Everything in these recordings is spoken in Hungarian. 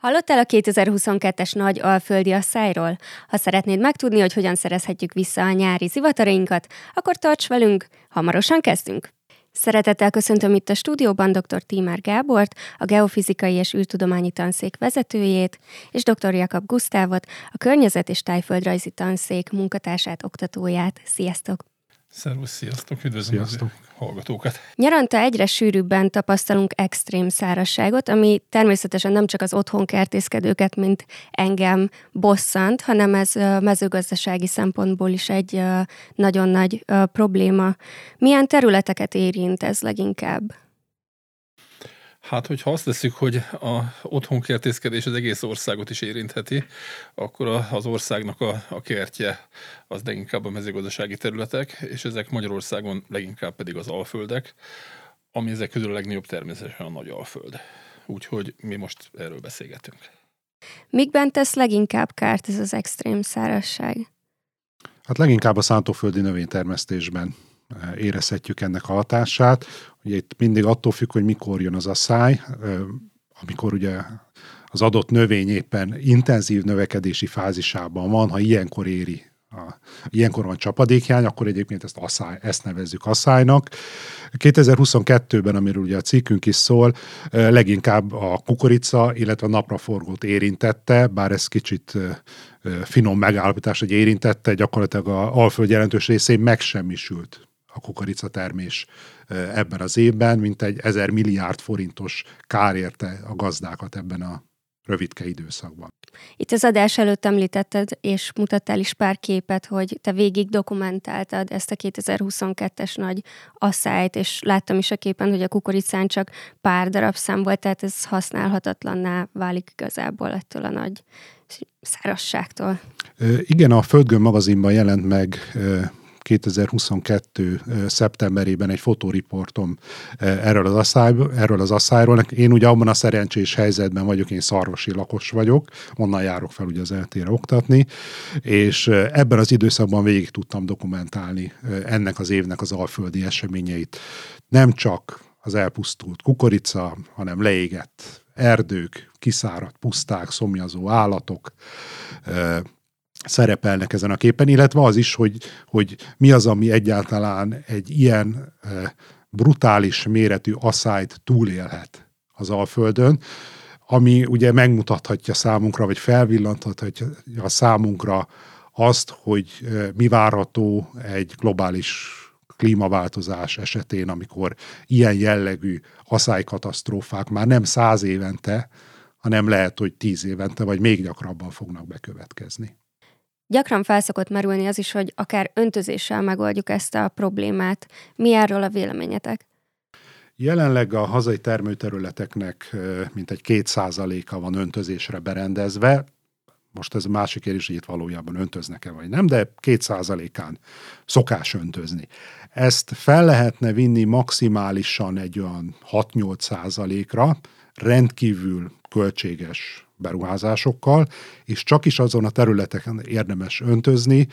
Hallottál a 2022-es nagy alföldi asszályról? Ha szeretnéd megtudni, hogy hogyan szerezhetjük vissza a nyári zivatarainkat, akkor tarts velünk, hamarosan kezdünk! Szeretettel köszöntöm itt a stúdióban dr. Tímár Gábort, a Geofizikai és űrtudományi tanszék vezetőjét, és dr. Jakab Gusztávot, a Környezet- és Tájföldrajzi Tanszék munkatársát, oktatóját. Sziasztok! Szervusz, sziasztok, üdvözlöm sziasztok. a hallgatókat. Nyaranta egyre sűrűbben tapasztalunk extrém szárasságot, ami természetesen nem csak az otthon kertészkedőket, mint engem bosszant, hanem ez mezőgazdasági szempontból is egy nagyon nagy probléma. Milyen területeket érint ez leginkább? Hát, hogyha azt leszük, hogy a otthonkertészkedés az egész országot is érintheti, akkor az országnak a, a kertje az leginkább a mezőgazdasági területek, és ezek Magyarországon leginkább pedig az alföldek, ami ezek közül a legnagyobb természetesen a nagy alföld. Úgyhogy mi most erről beszélgetünk. Mikben tesz leginkább kárt ez az extrém szárazság? Hát leginkább a szántóföldi növénytermesztésben érezhetjük ennek a hatását. Ugye itt mindig attól függ, hogy mikor jön az asszály, amikor ugye az adott növény éppen intenzív növekedési fázisában van, ha ilyenkor éri a, ilyenkor van csapadékhiány, akkor egyébként ezt, asszály, ezt nevezzük asszálynak. 2022-ben, amiről ugye a cikkünk is szól, leginkább a kukorica, illetve a napraforgót érintette, bár ez kicsit finom megállapítás, hogy érintette, gyakorlatilag a alföld jelentős részén megsemmisült a kukoricatermés ebben az évben, mint egy ezer milliárd forintos kár érte a gazdákat ebben a rövidke időszakban. Itt az adás előtt említetted, és mutattál is pár képet, hogy te végig dokumentáltad ezt a 2022-es nagy asszályt, és láttam is a képen, hogy a kukoricán csak pár darab szám volt, tehát ez használhatatlanná válik igazából ettől a nagy szárasságtól. Igen, a Földgön magazinban jelent meg 2022. szeptemberében egy fotóriportom erről az, asszály, erről az asszályról. Én ugye abban a szerencsés helyzetben vagyok, én szarvasi lakos vagyok, onnan járok fel ugye az eltére oktatni, és ebben az időszakban végig tudtam dokumentálni ennek az évnek az alföldi eseményeit. Nem csak az elpusztult kukorica, hanem leégett erdők, kiszáradt puszták, szomjazó állatok, szerepelnek ezen a képen, illetve az is, hogy, hogy mi az, ami egyáltalán egy ilyen brutális méretű asszályt túlélhet az Alföldön, ami ugye megmutathatja számunkra, vagy felvillanthatja számunkra azt, hogy mi várható egy globális klímaváltozás esetén, amikor ilyen jellegű aszálykatasztrófák már nem száz évente, hanem lehet, hogy tíz évente, vagy még gyakrabban fognak bekövetkezni. Gyakran felszokott merülni az is, hogy akár öntözéssel megoldjuk ezt a problémát. Mi erről a véleményetek? Jelenleg a hazai termőterületeknek mintegy két százaléka van öntözésre berendezve. Most ez a másik kérdés, hogy itt valójában öntöznek-e vagy nem, de két százalékán szokás öntözni. Ezt fel lehetne vinni maximálisan egy olyan 6-8 százalékra, rendkívül költséges beruházásokkal, és csak is azon a területeken érdemes öntözni,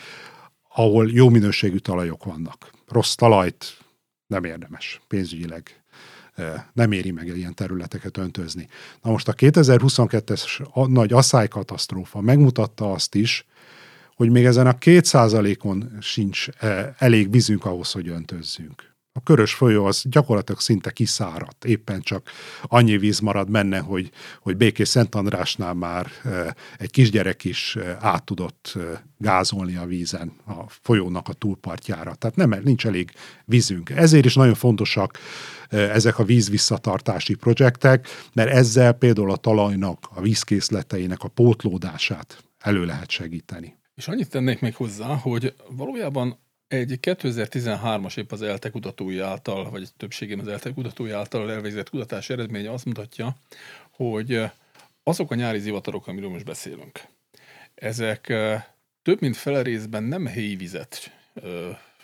ahol jó minőségű talajok vannak. Rossz talajt nem érdemes pénzügyileg nem éri meg ilyen területeket öntözni. Na most a 2022-es nagy asszálykatasztrófa megmutatta azt is, hogy még ezen a két százalékon sincs elég vízünk ahhoz, hogy öntözzünk a körös folyó az gyakorlatilag szinte kiszáradt, éppen csak annyi víz marad benne, hogy, hogy Békés Szent Andrásnál már egy kisgyerek is át tudott gázolni a vízen, a folyónak a túlpartjára. Tehát nem, nincs elég vízünk. Ezért is nagyon fontosak ezek a vízvisszatartási projektek, mert ezzel például a talajnak, a vízkészleteinek a pótlódását elő lehet segíteni. És annyit tennék még hozzá, hogy valójában egy 2013-as épp az ELTE kutatói által, vagy többségén az ELTE kutatói által elvégzett kutatás eredménye azt mutatja, hogy azok a nyári zivatarok, amiről most beszélünk, ezek több mint fele részben nem helyi vizet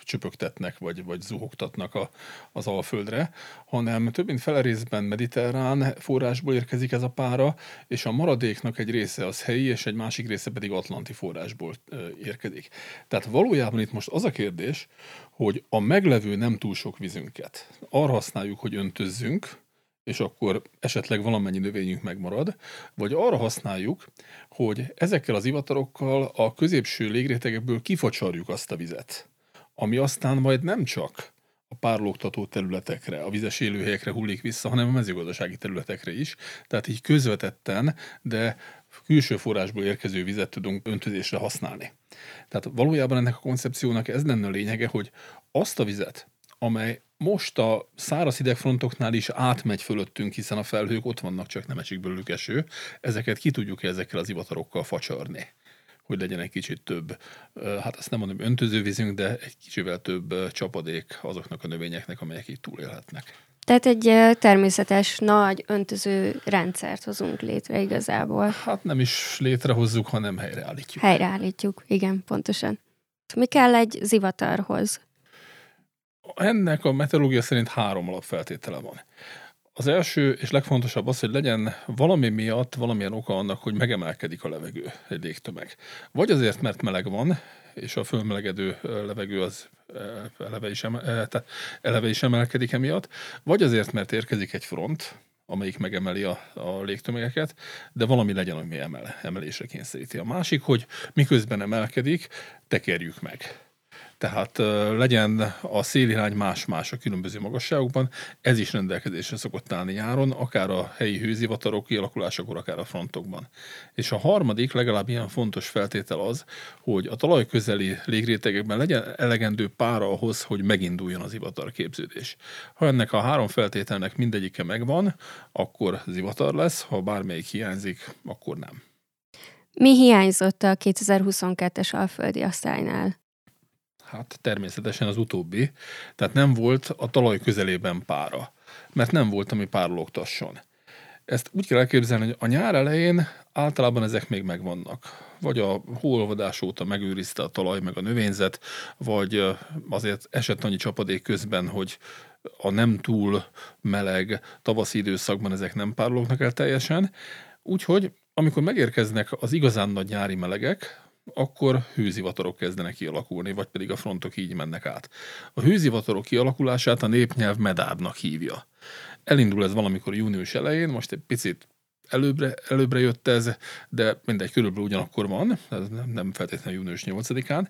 csöpögtetnek, vagy, vagy zuhogtatnak a, az Alföldre, hanem több mint fele részben mediterrán forrásból érkezik ez a pára, és a maradéknak egy része az helyi, és egy másik része pedig atlanti forrásból érkezik. Tehát valójában itt most az a kérdés, hogy a meglevő nem túl sok vízünket arra használjuk, hogy öntözzünk, és akkor esetleg valamennyi növényünk megmarad, vagy arra használjuk, hogy ezekkel az ivatarokkal a középső légrétegekből kifacsarjuk azt a vizet, ami aztán majd nem csak a párlógtató területekre, a vizes élőhelyekre hullik vissza, hanem a mezőgazdasági területekre is. Tehát így közvetetten, de külső forrásból érkező vizet tudunk öntözésre használni. Tehát valójában ennek a koncepciónak ez lenne a lényege, hogy azt a vizet, amely most a száraz hidegfrontoknál is átmegy fölöttünk, hiszen a felhők ott vannak, csak nem esik belőlük eső, ezeket ki tudjuk ezekkel az ivatarokkal facsarni hogy legyen egy kicsit több, hát azt nem mondom öntözővízünk, de egy kicsivel több csapadék azoknak a növényeknek, amelyek itt túlélhetnek. Tehát egy természetes nagy öntöző rendszert hozunk létre igazából. Hát nem is létrehozzuk, hanem helyreállítjuk. Helyreállítjuk, igen, pontosan. Mi kell egy zivatarhoz? Ennek a meteorológia szerint három alapfeltétele van. Az első és legfontosabb az, hogy legyen valami miatt valamilyen oka annak, hogy megemelkedik a levegő, egy légtömeg. Vagy azért, mert meleg van, és a fölmelegedő levegő az eleve is, emel, tehát eleve is emelkedik emiatt, vagy azért, mert érkezik egy front, amelyik megemeli a, a légtömegeket, de valami legyen, ami emel, emelésre kényszeríti. A másik, hogy miközben emelkedik, tekerjük meg tehát legyen a szélirány más-más a különböző magasságokban, ez is rendelkezésre szokott állni nyáron, akár a helyi hőzivatarok kialakulásakor, akár a frontokban. És a harmadik, legalább ilyen fontos feltétel az, hogy a talaj közeli légrétegekben legyen elegendő pára ahhoz, hogy meginduljon az zivatar képződés. Ha ennek a három feltételnek mindegyike megvan, akkor zivatar lesz, ha bármelyik hiányzik, akkor nem. Mi hiányzott a 2022-es alföldi asztálynál? Hát természetesen az utóbbi. Tehát nem volt a talaj közelében pára, mert nem volt, ami párologtasson. Ezt úgy kell elképzelni, hogy a nyár elején általában ezek még megvannak. Vagy a hóolvadás óta megőrizte a talaj meg a növényzet, vagy azért esett annyi csapadék közben, hogy a nem túl meleg tavaszi időszakban ezek nem párolognak el teljesen. Úgyhogy amikor megérkeznek az igazán nagy nyári melegek, akkor hőzivatarok kezdenek kialakulni, vagy pedig a frontok így mennek át. A hőzivatarok kialakulását a népnyelv medárnak hívja. Elindul ez valamikor június elején, most egy picit előbbre, előbbre jött ez, de mindegy, körülbelül ugyanakkor van, ez nem feltétlenül június 8-án,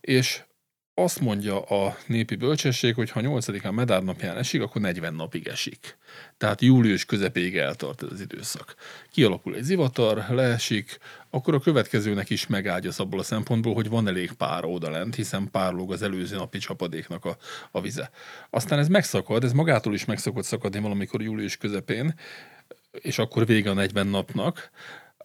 és azt mondja a népi bölcsesség, hogy ha 8-án Medár napján esik, akkor 40 napig esik. Tehát július közepéig eltart ez az időszak. Kialakul egy zivatar, leesik, akkor a következőnek is megágyaz abból a szempontból, hogy van elég pára oda lent, hiszen párlóg az előző napi csapadéknak a, a vize. Aztán ez megszakad, ez magától is meg szokott szakadni valamikor július közepén, és akkor vége a 40 napnak,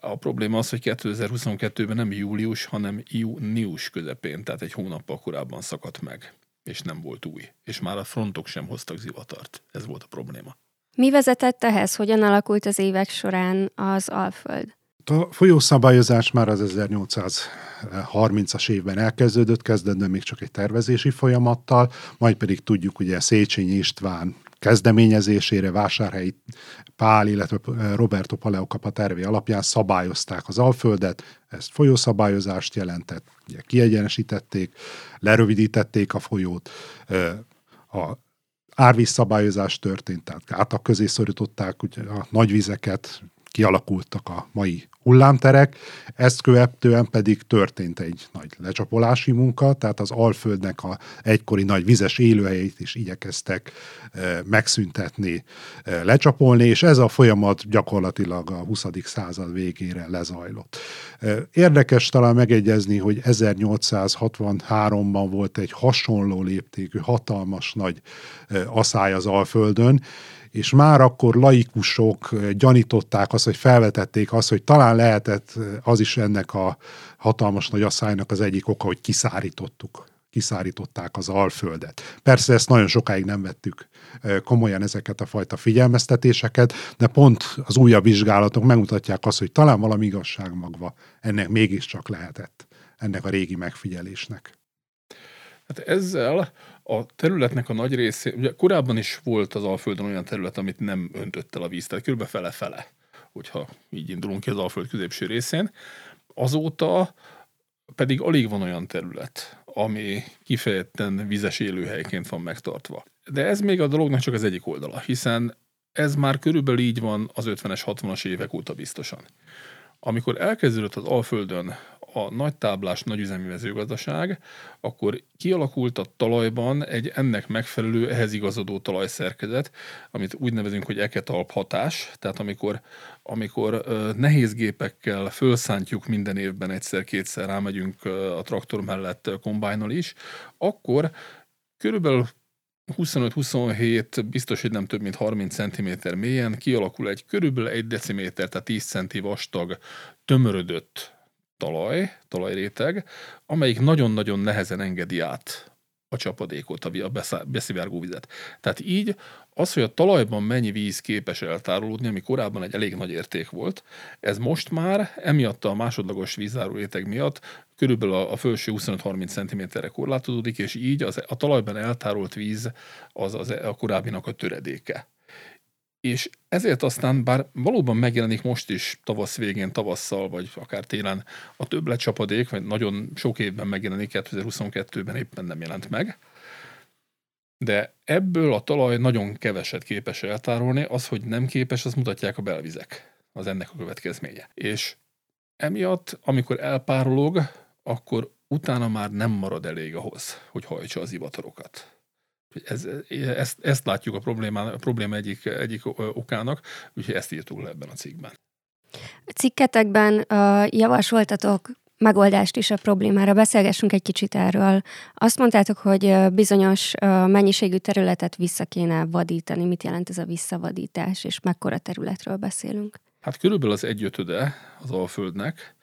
a probléma az, hogy 2022-ben nem július, hanem június közepén, tehát egy hónappal korábban szakadt meg, és nem volt új. És már a frontok sem hoztak zivatart. Ez volt a probléma. Mi vezetett ehhez? Hogyan alakult az évek során az Alföld? A folyószabályozás már az 1830-as évben elkezdődött, kezdődött még csak egy tervezési folyamattal, majd pedig tudjuk, ugye Széchenyi István kezdeményezésére Vásárhelyi Pál, illetve Roberto Paleokapa tervé alapján szabályozták az Alföldet, ezt folyószabályozást jelentett, ugye kiegyenesítették, lerövidítették a folyót, a árvízszabályozás történt, tehát gátak közé szorították ugye, a nagyvizeket, kialakultak a mai hullámterek, ezt követően pedig történt egy nagy lecsapolási munka, tehát az Alföldnek a egykori nagy vizes élőhelyét is igyekeztek e, megszüntetni, e, lecsapolni, és ez a folyamat gyakorlatilag a 20. század végére lezajlott. E, érdekes talán megegyezni, hogy 1863-ban volt egy hasonló léptékű, hatalmas nagy asszály az Alföldön, és már akkor laikusok gyanították azt, hogy felvetették azt, hogy talán lehetett az is ennek a hatalmas nagy asszálynak az egyik oka, hogy kiszárítottuk kiszárították az alföldet. Persze ezt nagyon sokáig nem vettük komolyan ezeket a fajta figyelmeztetéseket, de pont az újabb vizsgálatok megmutatják azt, hogy talán valami igazság magva ennek mégiscsak lehetett, ennek a régi megfigyelésnek. Hát ezzel a területnek a nagy része, ugye korábban is volt az Alföldön olyan terület, amit nem öntött el a víz, tehát kb. fele-fele, hogyha így indulunk ki az Alföld középső részén. Azóta pedig alig van olyan terület, ami kifejezetten vizes élőhelyként van megtartva. De ez még a dolognak csak az egyik oldala, hiszen ez már körülbelül így van az 50-es, 60-as évek óta biztosan. Amikor elkezdődött az Alföldön a nagy táblás nagyüzemi mezőgazdaság, akkor kialakult a talajban egy ennek megfelelő, ehhez igazodó talajszerkezet, amit úgy nevezünk, hogy eketalp hatás, tehát amikor, amikor nehéz gépekkel fölszántjuk minden évben egyszer-kétszer rámegyünk a traktor mellett kombájnal is, akkor körülbelül 25-27, biztos, hogy nem több, mint 30 cm mélyen kialakul egy körülbelül egy deciméter, tehát 10 cm vastag, tömörödött talaj, talajréteg, amelyik nagyon-nagyon nehezen engedi át a csapadékot, a beszivárgó vizet. Tehát így az, hogy a talajban mennyi víz képes eltárolódni, ami korábban egy elég nagy érték volt, ez most már emiatt a másodlagos vízáró réteg miatt körülbelül a, a felső 25-30 cm-re korlátozódik, és így az, a talajban eltárolt víz az, az a korábbinak a töredéke. És ezért aztán, bár valóban megjelenik most is tavasz végén, tavasszal, vagy akár télen a többletcsapadék, vagy nagyon sok évben megjelenik, 2022-ben éppen nem jelent meg, de ebből a talaj nagyon keveset képes eltárolni, az, hogy nem képes, az mutatják a belvizek, az ennek a következménye. És emiatt, amikor elpárolog, akkor utána már nem marad elég ahhoz, hogy hajtsa az ivatarokat. Ez, ezt, ezt látjuk a, problémá, a probléma egyik, egyik okának, úgyhogy ezt írtuk le ebben a cikkben. A cikketekben uh, javasoltatok megoldást is a problémára. Beszélgessünk egy kicsit erről. Azt mondtátok, hogy bizonyos mennyiségű területet vissza kéne vadítani. Mit jelent ez a visszavadítás, és mekkora területről beszélünk? Hát körülbelül az egyötöde az Alföldnek,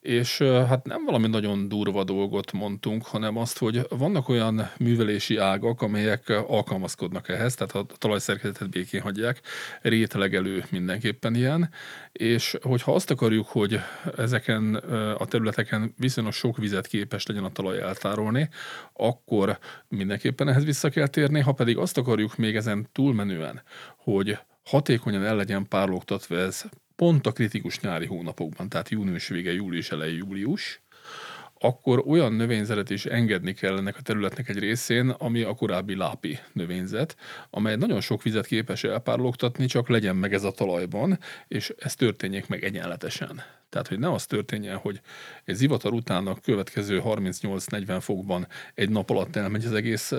és hát nem valami nagyon durva dolgot mondtunk, hanem azt, hogy vannak olyan művelési ágak, amelyek alkalmazkodnak ehhez, tehát a talajszerkezetet békén hagyják, rételegelő mindenképpen ilyen, és hogyha azt akarjuk, hogy ezeken a területeken viszonylag sok vizet képes legyen a talaj eltárolni, akkor mindenképpen ehhez vissza kell térni, ha pedig azt akarjuk még ezen túlmenően, hogy hatékonyan el legyen párlogtatva ez pont a kritikus nyári hónapokban, tehát június vége, július elejé, július, akkor olyan növényzetet is engedni kell ennek a területnek egy részén, ami a korábbi lápi növényzet, amely nagyon sok vizet képes elpárologtatni, csak legyen meg ez a talajban, és ez történjék meg egyenletesen. Tehát, hogy ne az történjen, hogy egy zivatar után a következő 38-40 fokban egy nap alatt elmegy az egész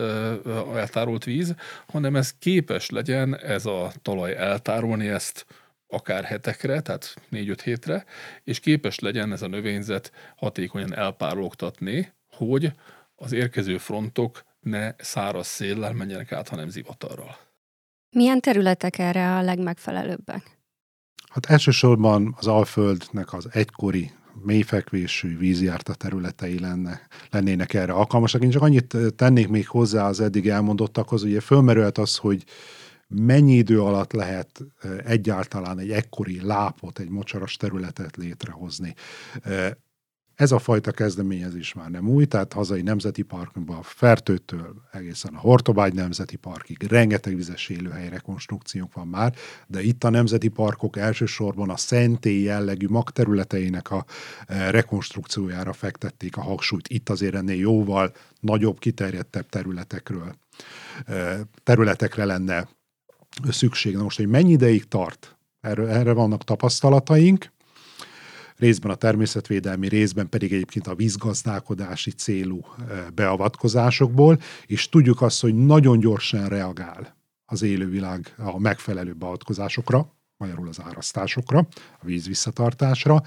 eltárolt víz, hanem ez képes legyen ez a talaj eltárolni ezt akár hetekre, tehát négy-öt hétre, és képes legyen ez a növényzet hatékonyan elpárologtatni, hogy az érkező frontok ne száraz széllel menjenek át, hanem zivatarral. Milyen területek erre a legmegfelelőbbek? Hát elsősorban az Alföldnek az egykori mélyfekvésű vízjárta területei lenne, lennének erre alkalmasak. Én csak annyit tennék még hozzá az eddig elmondottakhoz, ugye fölmerült az, hogy mennyi idő alatt lehet egyáltalán egy ekkori lápot, egy mocsaras területet létrehozni. Ez a fajta kezdeményezés már nem új, tehát hazai nemzeti parkokban a Fertőtől egészen a Hortobágy Nemzeti Parkig rengeteg vizes élőhely rekonstrukciók van már, de itt a nemzeti parkok elsősorban a szentély jellegű magterületeinek a rekonstrukciójára fektették a hangsúlyt. Itt azért ennél jóval nagyobb, kiterjedtebb területekről területekre lenne szükség. Na most, hogy mennyi ideig tart, erre, erre vannak tapasztalataink, részben a természetvédelmi, részben pedig egyébként a vízgazdálkodási célú beavatkozásokból, és tudjuk azt, hogy nagyon gyorsan reagál az élővilág a megfelelő beavatkozásokra, magyarul az árasztásokra, a víz visszatartásra.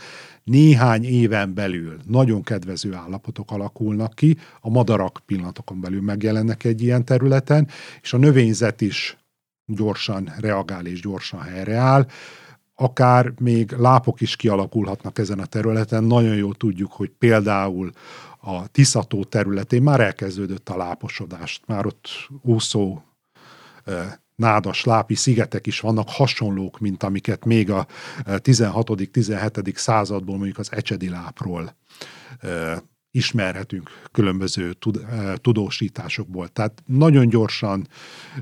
Néhány éven belül nagyon kedvező állapotok alakulnak ki, a madarak pillanatokon belül megjelennek egy ilyen területen, és a növényzet is gyorsan reagál és gyorsan helyreáll. Akár még lápok is kialakulhatnak ezen a területen. Nagyon jól tudjuk, hogy például a Tiszató területén már elkezdődött a láposodást. Már ott úszó nádas lápi szigetek is vannak, hasonlók, mint amiket még a 16.-17. századból, mondjuk az Ecsedi lápról ismerhetünk különböző eh, tudósításokból. Tehát nagyon gyorsan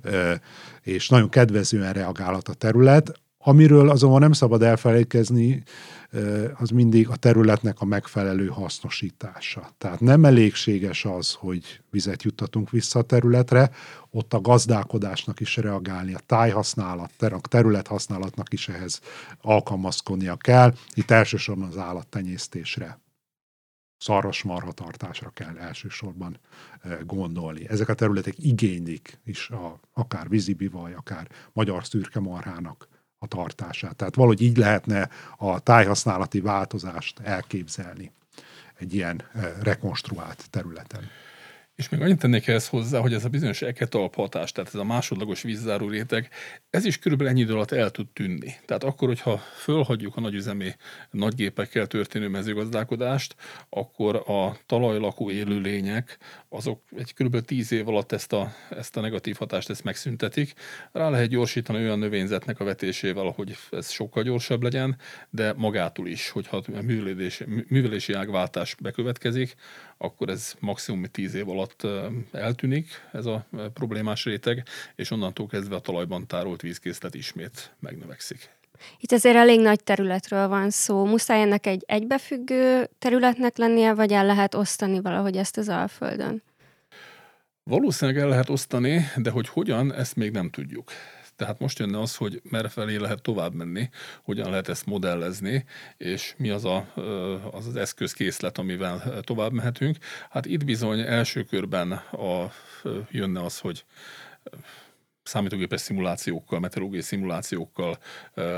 eh, és nagyon kedvezően reagálhat a terület. Amiről azonban nem szabad elfelejtkezni, az mindig a területnek a megfelelő hasznosítása. Tehát nem elégséges az, hogy vizet juttatunk vissza a területre, ott a gazdálkodásnak is reagálni, a tájhasználat, a területhasználatnak is ehhez alkalmazkodnia kell. Itt elsősorban az állattenyésztésre szarvasmarhatartásra kell elsősorban gondolni. Ezek a területek igénylik is a, akár vízibivaj, akár magyar szürke marhának a tartását. Tehát valahogy így lehetne a tájhasználati változást elképzelni egy ilyen rekonstruált területen. És még annyit tennék ehhez hozzá, hogy ez a bizonyos eketalp hatás, tehát ez a másodlagos vízzáró réteg, ez is körülbelül ennyi idő alatt el tud tűnni. Tehát akkor, hogyha fölhagyjuk a nagyüzemi nagygépekkel történő mezőgazdálkodást, akkor a talajlakó élőlények, azok egy körülbelül tíz év alatt ezt a, ezt a negatív hatást ezt megszüntetik. Rá lehet gyorsítani olyan növényzetnek a vetésével, hogy ez sokkal gyorsabb legyen, de magától is, hogyha művelési, művelési ágváltás bekövetkezik, akkor ez maximum 10 év alatt eltűnik ez a problémás réteg, és onnantól kezdve a talajban tárolt vízkészlet ismét megnövekszik. Itt azért elég nagy területről van szó. Muszáj ennek egy egybefüggő területnek lennie, vagy el lehet osztani valahogy ezt az Alföldön? Valószínűleg el lehet osztani, de hogy hogyan, ezt még nem tudjuk. Tehát most jönne az, hogy merre felé lehet tovább menni, hogyan lehet ezt modellezni, és mi az a, az, az eszközkészlet, amivel tovább mehetünk. Hát itt bizony első körben a, jönne az, hogy számítógépes szimulációkkal, meteorológiai szimulációkkal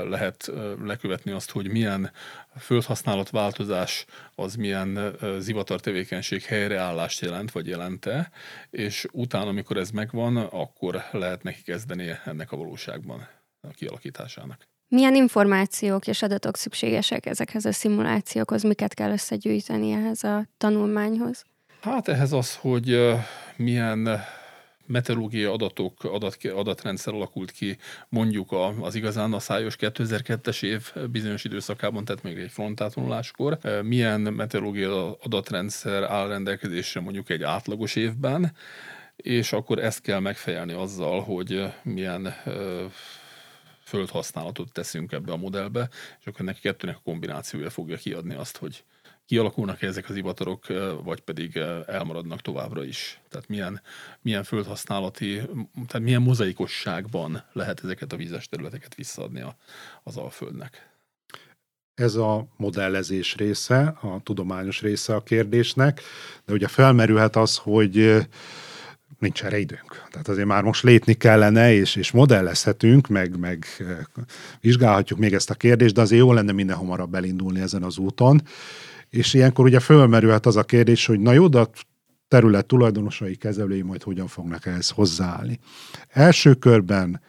lehet lekövetni azt, hogy milyen földhasználat változás az milyen zivatar tevékenység helyreállást jelent, vagy jelente, és utána, amikor ez megvan, akkor lehet neki kezdeni ennek a valóságban a kialakításának. Milyen információk és adatok szükségesek ezekhez a szimulációkhoz? Miket kell összegyűjteni ehhez a tanulmányhoz? Hát ehhez az, hogy milyen meteorológiai adatok, adat, adatrendszer alakult ki mondjuk az igazán a szájos 2002-es év bizonyos időszakában, tehát még egy frontátonuláskor. Milyen meteorológiai adatrendszer áll rendelkezésre mondjuk egy átlagos évben, és akkor ezt kell megfejelni azzal, hogy milyen földhasználatot teszünk ebbe a modellbe, és akkor ennek kettőnek a kombinációja fogja kiadni azt, hogy kialakulnak -e ezek az ivatarok, vagy pedig elmaradnak továbbra is. Tehát milyen, milyen földhasználati, tehát milyen mozaikosságban lehet ezeket a vízes területeket visszaadni a, az Alföldnek. Ez a modellezés része, a tudományos része a kérdésnek, de ugye felmerülhet az, hogy nincs erre időnk. Tehát azért már most létni kellene, és, és modellezhetünk, meg, meg vizsgálhatjuk még ezt a kérdést, de azért jó lenne minden hamarabb elindulni ezen az úton. És ilyenkor ugye fölmerülhet az a kérdés, hogy na jó, de a terület tulajdonosai, kezelői majd hogyan fognak ehhez hozzáállni. Első körben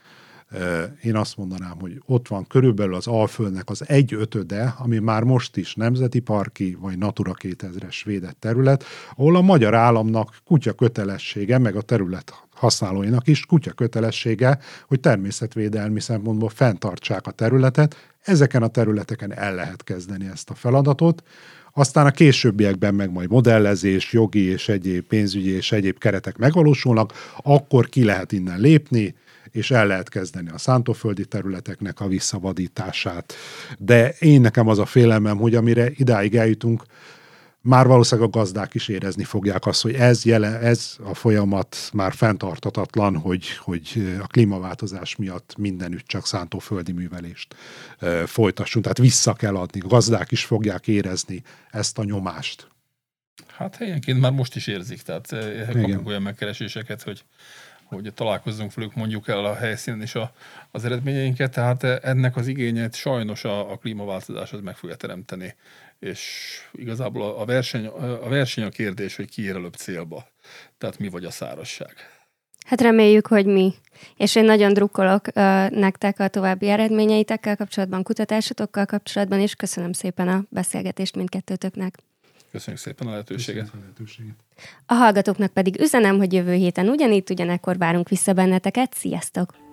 én azt mondanám, hogy ott van körülbelül az Alföldnek az egy ötöde, ami már most is nemzeti parki vagy Natura 2000-es védett terület, ahol a magyar államnak kutya kötelessége, meg a terület használóinak is kutya kötelessége, hogy természetvédelmi szempontból fenntartsák a területet. Ezeken a területeken el lehet kezdeni ezt a feladatot. Aztán a későbbiekben meg majd modellezés, jogi és egyéb pénzügyi és egyéb keretek megvalósulnak, akkor ki lehet innen lépni, és el lehet kezdeni a szántóföldi területeknek a visszavadítását. De én nekem az a félelmem, hogy amire idáig eljutunk, már valószínűleg a gazdák is érezni fogják azt, hogy ez, jelen, ez a folyamat már fenntartatatlan, hogy, hogy a klímaváltozás miatt mindenütt csak szántóföldi művelést e, folytassunk. Tehát vissza kell adni. A gazdák is fogják érezni ezt a nyomást. Hát helyenként már most is érzik, tehát kapunk olyan megkereséseket, hogy hogy találkozzunk velük, mondjuk el a helyszínen is a, az eredményeinket, tehát ennek az igényét sajnos a, a klímaváltozás az meg fogja teremteni és igazából a verseny, a verseny a kérdés, hogy ki ér előbb célba. Tehát mi vagy a szárasság. Hát reméljük, hogy mi. És én nagyon drukkolok uh, nektek a további eredményeitekkel kapcsolatban, kutatásotokkal kapcsolatban, és köszönöm szépen a beszélgetést mindkettőtöknek. Köszönjük szépen a lehetőséget. a lehetőséget. A hallgatóknak pedig üzenem, hogy jövő héten ugyanígy ugyanekkor várunk vissza benneteket. Sziasztok!